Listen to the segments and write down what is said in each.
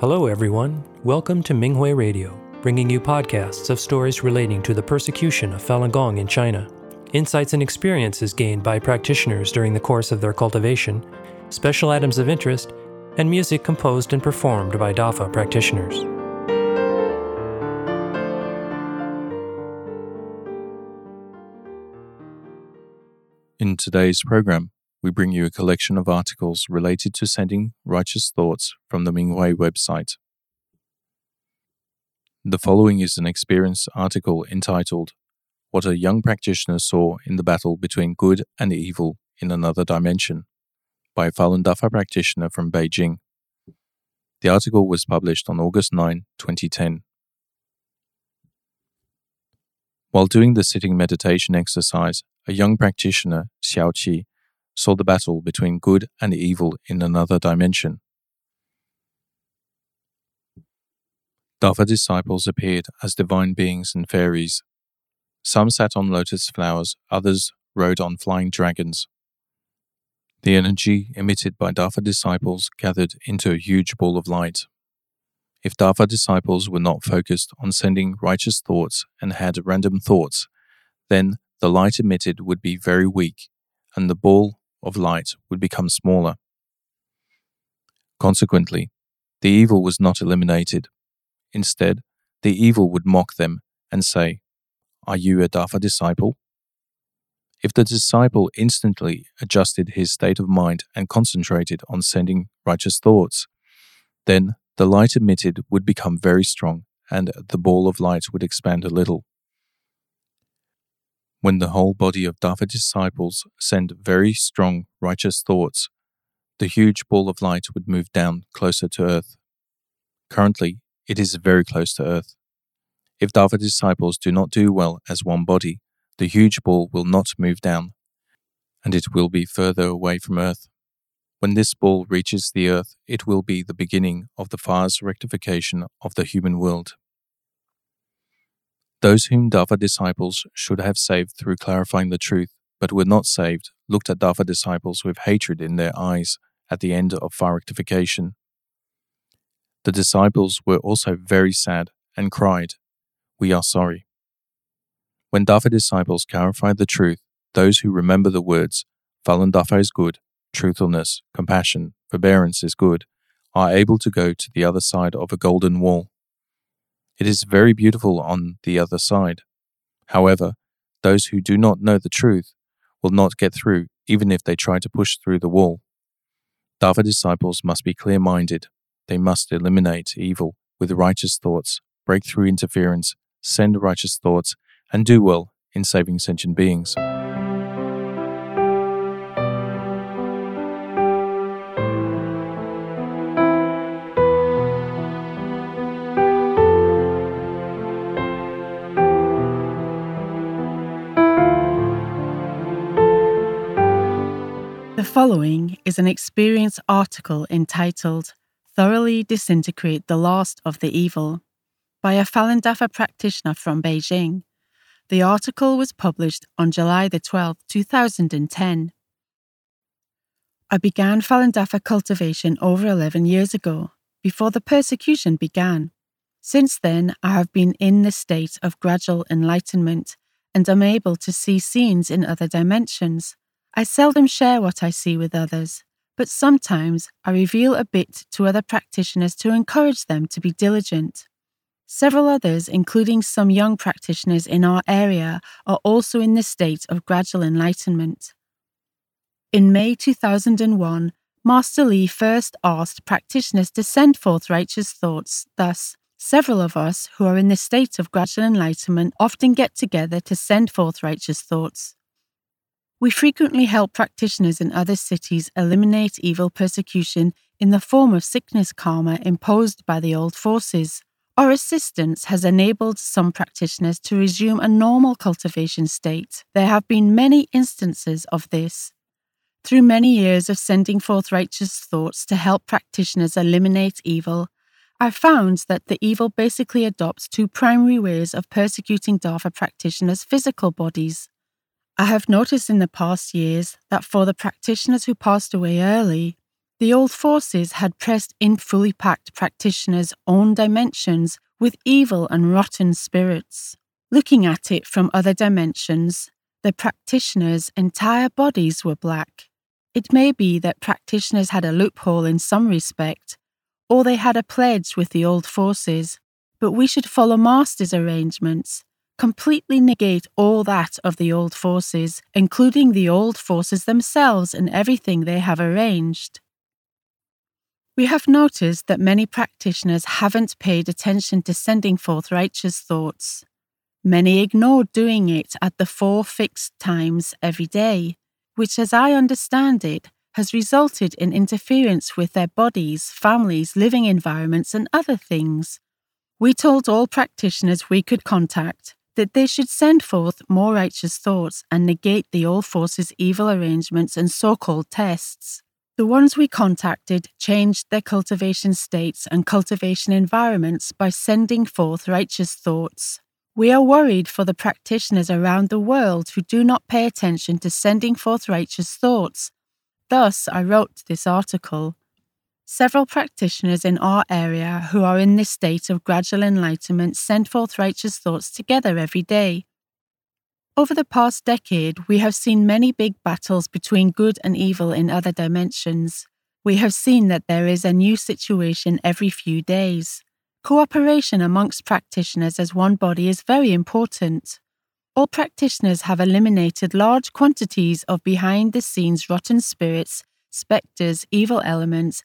Hello, everyone. Welcome to Minghui Radio, bringing you podcasts of stories relating to the persecution of Falun Gong in China, insights and experiences gained by practitioners during the course of their cultivation, special items of interest, and music composed and performed by DAFA practitioners. In today's program, we bring you a collection of articles related to sending righteous thoughts from the Minghui website. The following is an experience article entitled What a Young Practitioner Saw in the Battle Between Good and Evil in Another Dimension by a Falun Dafa practitioner from Beijing. The article was published on August 9, 2010. While doing the sitting meditation exercise, a young practitioner, Xiao Qi, saw the battle between good and evil in another dimension. Dafa disciples appeared as divine beings and fairies. Some sat on lotus flowers, others rode on flying dragons. The energy emitted by Dafa disciples gathered into a huge ball of light. If Dafa disciples were not focused on sending righteous thoughts and had random thoughts, then the light emitted would be very weak and the ball of light would become smaller. Consequently, the evil was not eliminated. Instead, the evil would mock them and say, Are you a Dafa disciple? If the disciple instantly adjusted his state of mind and concentrated on sending righteous thoughts, then the light emitted would become very strong and the ball of light would expand a little. When the whole body of Dafa disciples send very strong righteous thoughts, the huge ball of light would move down closer to earth. Currently, it is very close to earth. If Dafa disciples do not do well as one body, the huge ball will not move down, and it will be further away from earth. When this ball reaches the earth, it will be the beginning of the Fa's rectification of the human world. Those whom Dafa disciples should have saved through clarifying the truth, but were not saved, looked at Dafa disciples with hatred in their eyes at the end of Fa rectification. The disciples were also very sad and cried, We are sorry. When Dafa disciples clarify the truth, those who remember the words, Falun Dafa is good, truthfulness, compassion, forbearance is good, are able to go to the other side of a golden wall. It is very beautiful on the other side. However, those who do not know the truth will not get through even if they try to push through the wall. Dafa disciples must be clear minded. They must eliminate evil with righteous thoughts, break through interference, send righteous thoughts, and do well in saving sentient beings. Following is an experience article entitled Thoroughly Disintegrate the Last of the Evil by a Falun Dafa practitioner from Beijing. The article was published on July the 12th, 2010. I began Falun Dafa cultivation over 11 years ago, before the persecution began. Since then, I have been in the state of gradual enlightenment and am able to see scenes in other dimensions I seldom share what I see with others, but sometimes I reveal a bit to other practitioners to encourage them to be diligent. Several others, including some young practitioners in our area, are also in the state of gradual enlightenment. In May 2001, Master Li first asked practitioners to send forth righteous thoughts. Thus, several of us who are in the state of gradual enlightenment often get together to send forth righteous thoughts. We frequently help practitioners in other cities eliminate evil persecution in the form of sickness karma imposed by the old forces. Our assistance has enabled some practitioners to resume a normal cultivation state. There have been many instances of this. Through many years of sending forth righteous thoughts to help practitioners eliminate evil, I found that the evil basically adopts two primary ways of persecuting Dafa practitioners' physical bodies. I have noticed in the past years that for the practitioners who passed away early, The old forces had pressed in fully packed practitioners' own dimensions with evil and rotten spirits. Looking at it from other dimensions, the practitioners' entire bodies were black. It may be that practitioners had a loophole in some respect, or they had a pledge with the old forces, but we should follow Master's arrangements, completely negate all that of the old forces, including the old forces themselves and everything they have arranged. We have noticed that many practitioners haven't paid attention to sending forth righteous thoughts. Many ignored doing it at the four fixed times every day, which, as I understand it, has resulted in interference with their bodies, families, living environments, and other things. We told all practitioners we could contact that they should send forth more righteous thoughts and negate the old forces' evil arrangements and so called tests. The ones we contacted changed their cultivation states and cultivation environments by sending forth righteous thoughts. We are worried for the practitioners around the world who do not pay attention to sending forth righteous thoughts. Thus, I wrote this article. Several practitioners in our area who are in this state of gradual enlightenment send forth righteous thoughts together every day. Over the past decade, we have seen many big battles between good and evil in other dimensions. We have seen that there is a new situation every few days. Cooperation amongst practitioners as one body is very important. All practitioners have eliminated large quantities of behind the scenes rotten spirits, spectres, evil elements,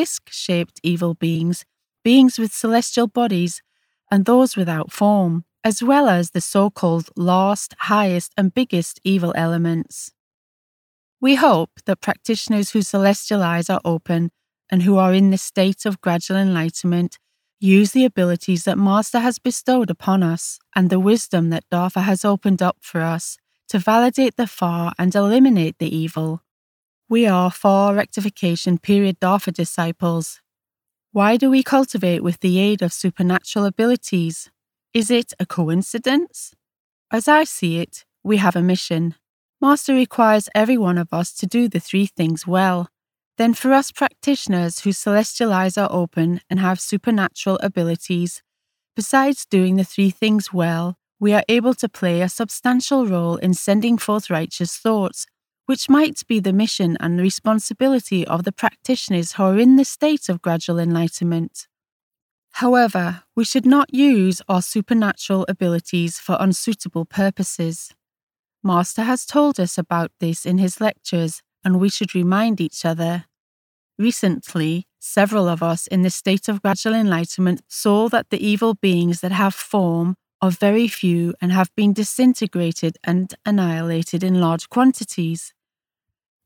disc shaped evil beings, beings with celestial bodies, and those without form as well as the so called last, highest, and biggest evil elements. We hope that practitioners whose celestial eyes are open and who are in the state of gradual enlightenment use the abilities that Master has bestowed upon us and the wisdom that Dafa has opened up for us to validate the Fa and eliminate the evil. We are Fa rectification period Dafa disciples. Why do we cultivate with the aid of supernatural abilities? Is it a coincidence? As I see it, we have a mission. Master requires every one of us to do the three things well. Then, for us practitioners whose celestial eyes are open and have supernatural abilities, besides doing the three things well, we are able to play a substantial role in sending forth righteous thoughts, which might be the mission and responsibility of the practitioners who are in the state of gradual enlightenment. However, we should not use our supernatural abilities for unsuitable purposes. Master has told us about this in his lectures, and we should remind each other. Recently, several of us in the state of gradual enlightenment saw that the evil beings that have form are very few and have been disintegrated and annihilated in large quantities.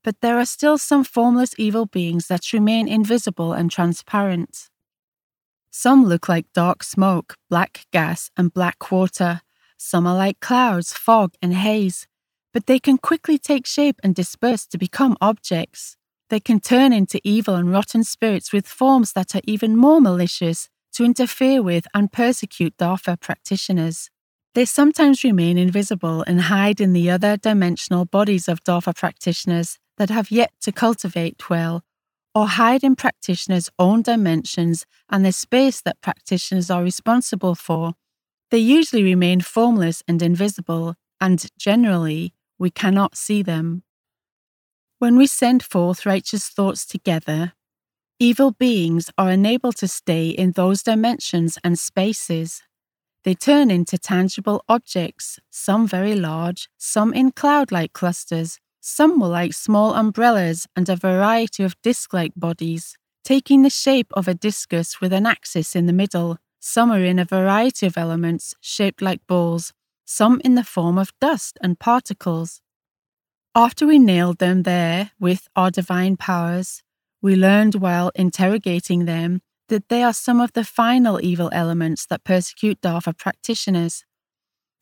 But there are still some formless evil beings that remain invisible and transparent. Some look like dark smoke, black gas, and black water. Some are like clouds, fog, and haze. But they can quickly take shape and disperse to become objects. They can turn into evil and rotten spirits with forms that are even more malicious to interfere with and persecute Dafa practitioners. They sometimes remain invisible and hide in the other dimensional bodies of Dafa practitioners that have yet to cultivate well or hide in practitioners' own dimensions and the space that practitioners are responsible for. They usually remain formless and invisible, and generally, we cannot see them. When we send forth righteous thoughts together, evil beings are unable to stay in those dimensions and spaces. They turn into tangible objects, some very large, some in cloud like clusters, some were like small umbrellas and a variety of disc like bodies, taking the shape of a discus with an axis in the middle. Some are in a variety of elements shaped like balls, some in the form of dust and particles. After we nailed them there with our divine powers, we learned while interrogating them that they are some of the final evil elements that persecute Dafa practitioners.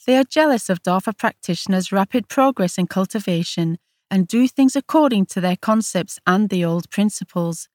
They are jealous of Dafa practitioners' rapid progress in cultivation and do things according to their concepts and the old principles.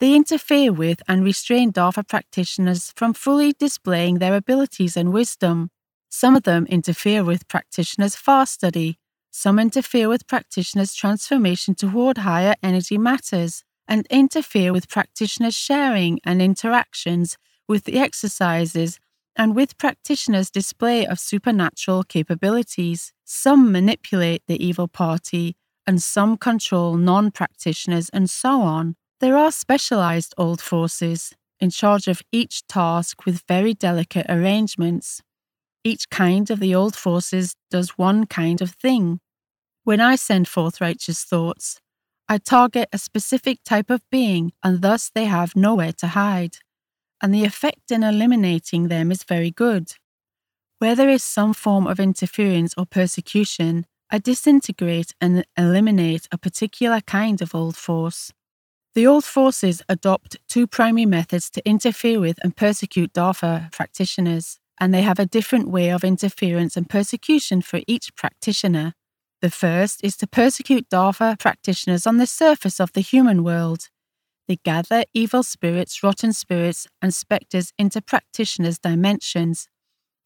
They interfere with and restrain Dafa practitioners from fully displaying their abilities and wisdom. Some of them interfere with practitioners' Fa study, some interfere with practitioners' transformation toward higher energy matters, and interfere with practitioners' sharing and interactions with the exercises and with practitioners' display of supernatural capabilities. Some manipulate the evil party, and some control non practitioners, and so on. There are specialized old forces in charge of each task with very delicate arrangements. Each kind of the old forces does one kind of thing. When I send forth righteous thoughts, I target a specific type of being, and thus they have nowhere to hide. And the effect in eliminating them is very good. Where there is some form of interference or persecution, I disintegrate and eliminate a particular kind of old force. The old forces adopt two primary methods to interfere with and persecute Dafa practitioners, and they have a different way of interference and persecution for each practitioner. The first is to persecute Dafa practitioners on the surface of the human world. They gather evil spirits, rotten spirits, and spectres into practitioners' dimensions,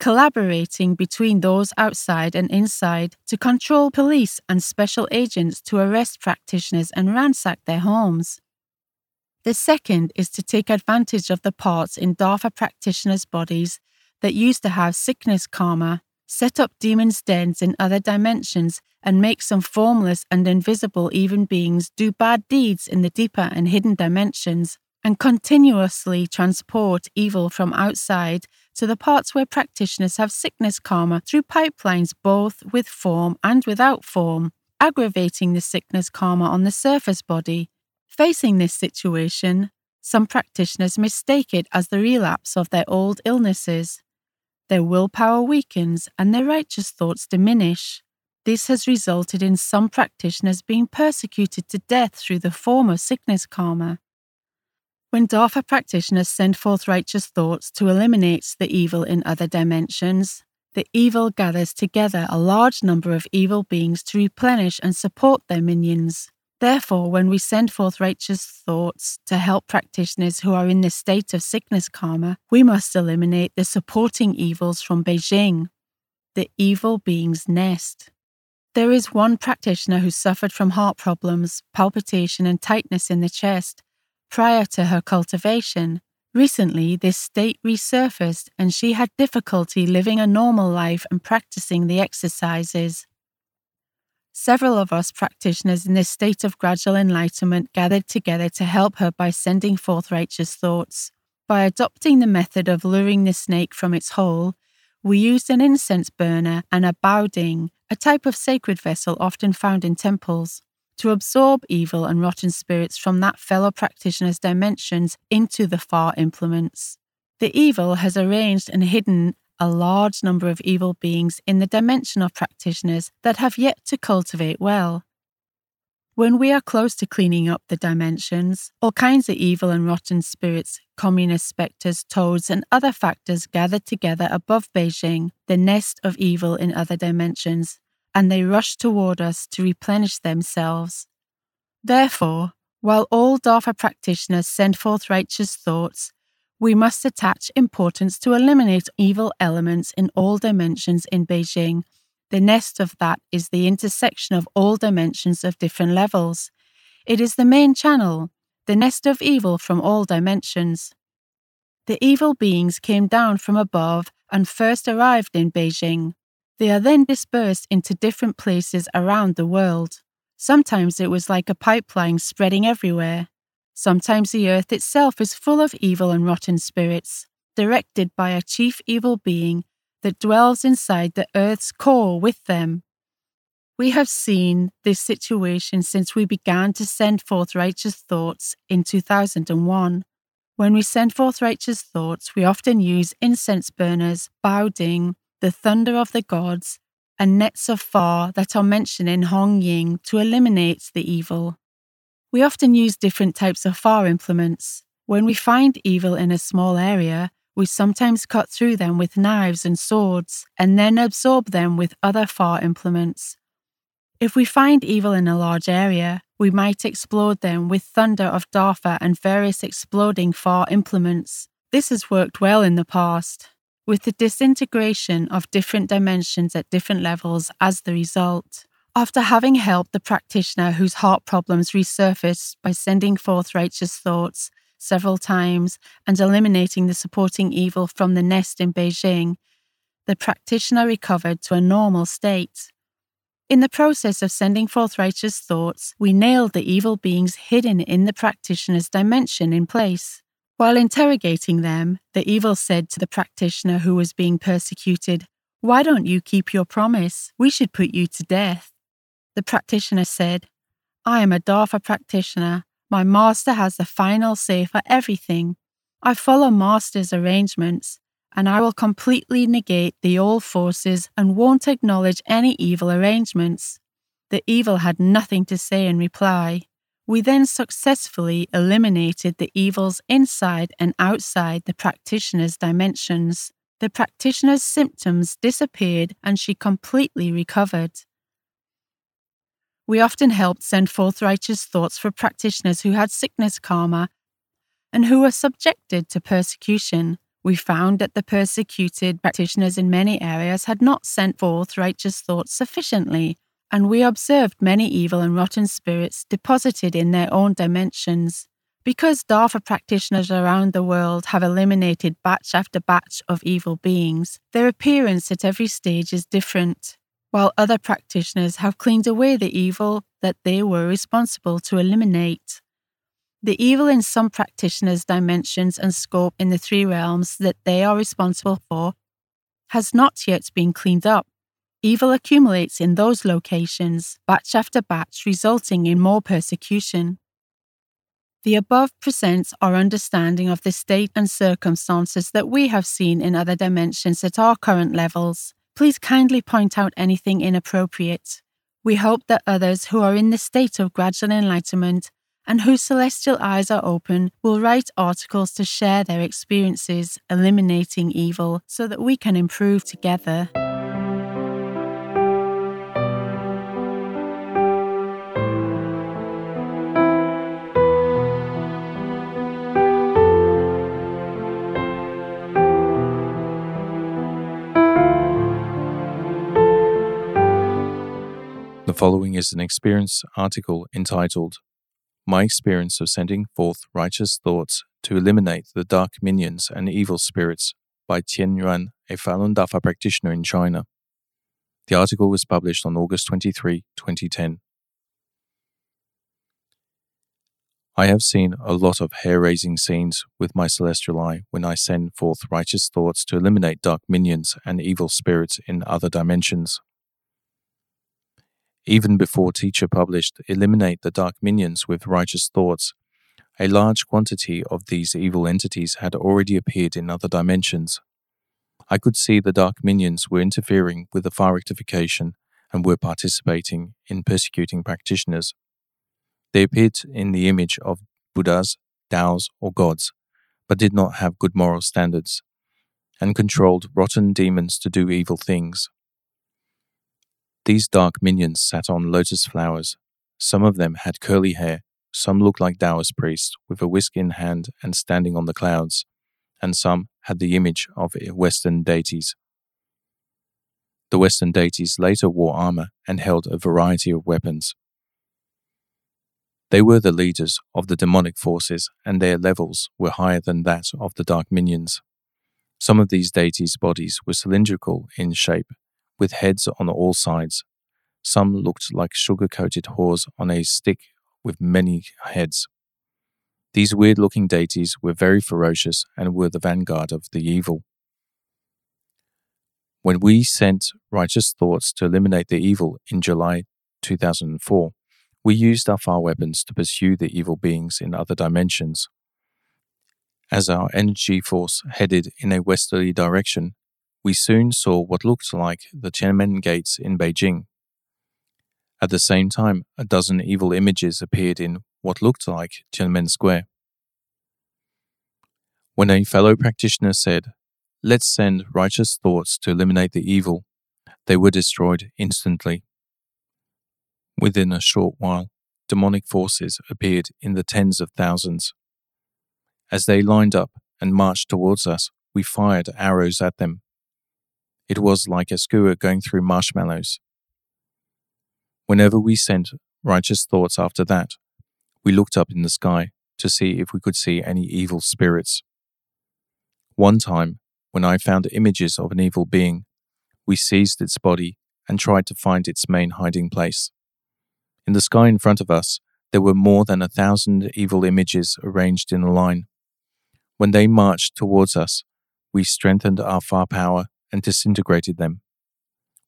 collaborating between those outside and inside to control police and special agents to arrest practitioners and ransack their homes. The second is to take advantage of the parts in Dafa practitioners' bodies that used to have sickness karma, set up demons' dens in other dimensions, and make some formless and invisible even beings do bad deeds in the deeper and hidden dimensions, and continuously transport evil from outside to the parts where practitioners have sickness karma through pipelines both with form and without form, aggravating the sickness karma on the surface body Facing this situation, some practitioners mistake it as the relapse of their old illnesses. Their willpower weakens and their righteous thoughts diminish. This has resulted in some practitioners being persecuted to death through the form of sickness karma. When Dafa practitioners send forth righteous thoughts to eliminate the evil in other dimensions, the evil gathers together a large number of evil beings to replenish and support their minions. Therefore, when we send forth righteous thoughts to help practitioners who are in this state of sickness karma, we must eliminate the supporting evils from Beijing, the evil being's nest. There is one practitioner who suffered from heart problems, palpitation, and tightness in the chest prior to her cultivation. Recently, this state resurfaced and she had difficulty living a normal life and practicing the exercises. Several of us practitioners in this state of gradual enlightenment gathered together to help her by sending forth righteous thoughts. By adopting the method of luring the snake from its hole, we used an incense burner and a baoding, a type of sacred vessel often found in temples, to absorb evil and rotten spirits from that fellow practitioner's dimensions into the Fa implements. The evil has arranged and hidden a large number of evil beings in the dimension of practitioners that have yet to cultivate well. When we are close to cleaning up the dimensions, all kinds of evil and rotten spirits, communist spectres, toads, and other factors gather together above Beijing, the nest of evil in other dimensions, and they rush toward us to replenish themselves. Therefore, while all Dafa practitioners send forth righteous thoughts, we must attach importance to eliminate evil elements in all dimensions in Beijing. The nest of that is the intersection of all dimensions of different levels. It is the main channel, the nest of evil from all dimensions. The evil beings came down from above and first arrived in Beijing. They are then dispersed into different places around the world. Sometimes it was like a pipeline spreading everywhere. Sometimes the earth itself is full of evil and rotten spirits, directed by a chief evil being that dwells inside the earth's core with them. We have seen this situation since we began to send forth righteous thoughts in 2001. When we send forth righteous thoughts, we often use incense burners, baoding, the thunder of the gods, and nets of fire that are mentioned in Hong Yin to eliminate the evil. We often use different types of Fa implements. When we find evil in a small area, we sometimes cut through them with knives and swords, and then absorb them with other Fa implements. If we find evil in a large area, we might explode them with thunder of Dafa and various exploding Fa implements. This has worked well in the past, with the disintegration of different dimensions at different levels as the result. After having helped the practitioner whose heart problems resurfaced by sending forth righteous thoughts several times and eliminating the supporting evil from the nest in Beijing, the practitioner recovered to a normal state. In the process of sending forth righteous thoughts, we nailed the evil beings hidden in the practitioner's dimension in place. While interrogating them, the evil said to the practitioner who was being persecuted, Why don't you keep your promise? We should put you to death. The practitioner said, I am a Dafa practitioner. My master has the final say for everything. I follow master's arrangements, and I will completely negate the old forces and won't acknowledge any evil arrangements. The evil had nothing to say in reply. We then successfully eliminated the evils inside and outside the practitioner's dimensions. The practitioner's symptoms disappeared and she completely recovered. We often helped send forth righteous thoughts for practitioners who had sickness karma and who were subjected to persecution. We found that the persecuted practitioners in many areas had not sent forth righteous thoughts sufficiently, and we observed many evil and rotten spirits deposited in their own dimensions. Because Dafa practitioners around the world have eliminated batch after batch of evil beings, their appearance at every stage is different while other practitioners have cleaned away the evil that they were responsible to eliminate. The evil in some practitioners' dimensions and scope in the three realms that they are responsible for has not yet been cleaned up. Evil accumulates in those locations, batch after batch, resulting in more persecution. The above presents our understanding of the state and circumstances that we have seen in other dimensions at our current levels Please kindly point out anything inappropriate. We hope that others who are in the state of gradual enlightenment and whose celestial eyes are open will write articles to share their experiences eliminating evil so that we can improve together. Following is an experience article entitled My Experience of Sending Forth Righteous Thoughts to Eliminate the Dark Minions and Evil Spirits by Tian Yuan, a Falun Dafa practitioner in China. The article was published on August 23, 2010. I have seen a lot of hair raising scenes with my celestial eye when I send forth righteous thoughts to eliminate dark minions and evil spirits in other dimensions. Even before Teacher published Eliminate the Dark Minions with Righteous Thoughts, a large quantity of these evil entities had already appeared in other dimensions. I could see the dark minions were interfering with the Fa rectification and were participating in persecuting practitioners. They appeared in the image of Buddhas, Taos, or gods, but did not have good moral standards, and controlled rotten demons to do evil things. These dark minions sat on lotus flowers. Some of them had curly hair, some looked like Taoist priests with a whisk in hand and standing on the clouds, and some had the image of Western deities. The Western deities later wore armor and held a variety of weapons. They were the leaders of the demonic forces, and their levels were higher than that of the dark minions. Some of these deities' bodies were cylindrical in shape with heads on all sides. Some looked like sugar coated haws on a stick with many heads. These weird looking deities were very ferocious and were the vanguard of the evil. When we sent righteous thoughts to eliminate the evil in July 2004, we used our fire weapons to pursue the evil beings in other dimensions. As our energy force headed in a westerly direction, we soon saw what looked like the Tiananmen gates in Beijing. At the same time, a dozen evil images appeared in what looked like Tiananmen Square. When a fellow practitioner said, Let's send righteous thoughts to eliminate the evil, they were destroyed instantly. Within a short while, demonic forces appeared in the tens of thousands. As they lined up and marched towards us, we fired arrows at them. It was like a skewer going through marshmallows. Whenever we sent righteous thoughts after that, we looked up in the sky to see if we could see any evil spirits. One time, when I found images of an evil being, we seized its body and tried to find its main hiding place. In the sky in front of us, there were more than a thousand evil images arranged in a line. When they marched towards us, we strengthened our firepower and disintegrated them.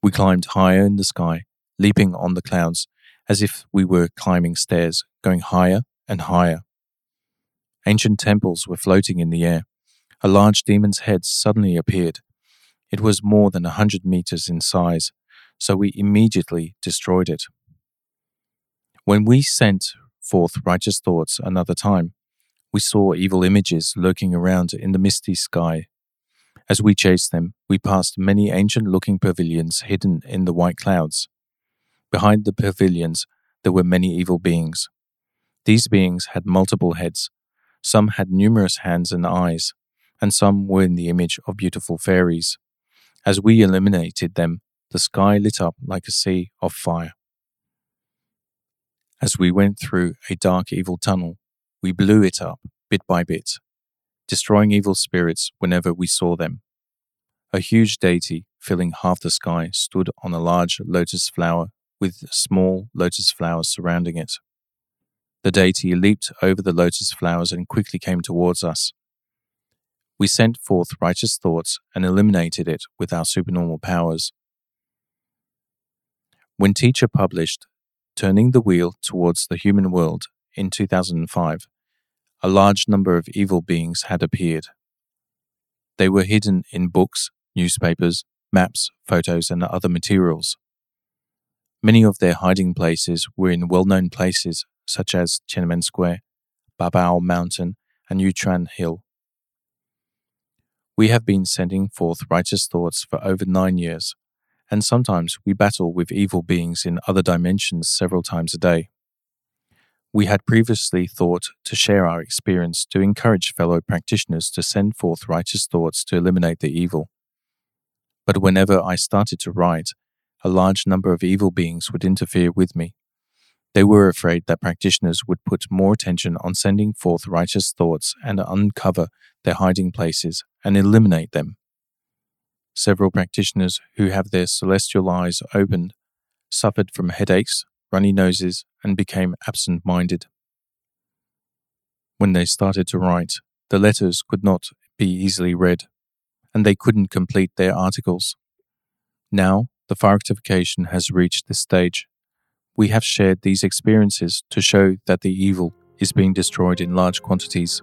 We climbed higher in the sky, leaping on the clouds as if we were climbing stairs, going higher and higher. Ancient temples were floating in the air. A large demon's head suddenly appeared. It was more than a hundred meters in size, so we immediately destroyed it. When we sent forth righteous thoughts another time, we saw evil images lurking around in the misty sky. As we chased them, we passed many ancient looking pavilions hidden in the white clouds. Behind the pavilions, there were many evil beings. These beings had multiple heads. Some had numerous hands and eyes, and some were in the image of beautiful fairies. As we eliminated them, the sky lit up like a sea of fire. As we went through a dark evil tunnel, we blew it up bit by bit, destroying evil spirits whenever we saw them. A huge deity filling half the sky stood on a large lotus flower with small lotus flowers surrounding it. The deity leaped over the lotus flowers and quickly came towards us. We sent forth righteous thoughts and eliminated it with our supernormal powers. When Teacher published Turning the Wheel Towards the Human World in 2005, a large number of evil beings had appeared. They were hidden in books, newspapers, maps, photos, and other materials. Many of their hiding places were in well known places such as Tiananmen Square, Babao Mountain, and Yuquan Hill. We have been sending forth righteous thoughts for over nine years, and sometimes we battle with evil beings in other dimensions several times a day. We had previously thought to share our experience to encourage fellow practitioners to send forth righteous thoughts to eliminate the evil. But whenever I started to write, a large number of evil beings would interfere with me. They were afraid that practitioners would put more attention on sending forth righteous thoughts and uncover their hiding places and eliminate them. Several practitioners who have their celestial eyes opened suffered from headaches, runny noses, and became absent minded. When they started to write, the letters could not be easily read, and they couldn't complete their articles. Now the Fa rectification has reached this stage. We have shared these experiences to show that the evil is being destroyed in large quantities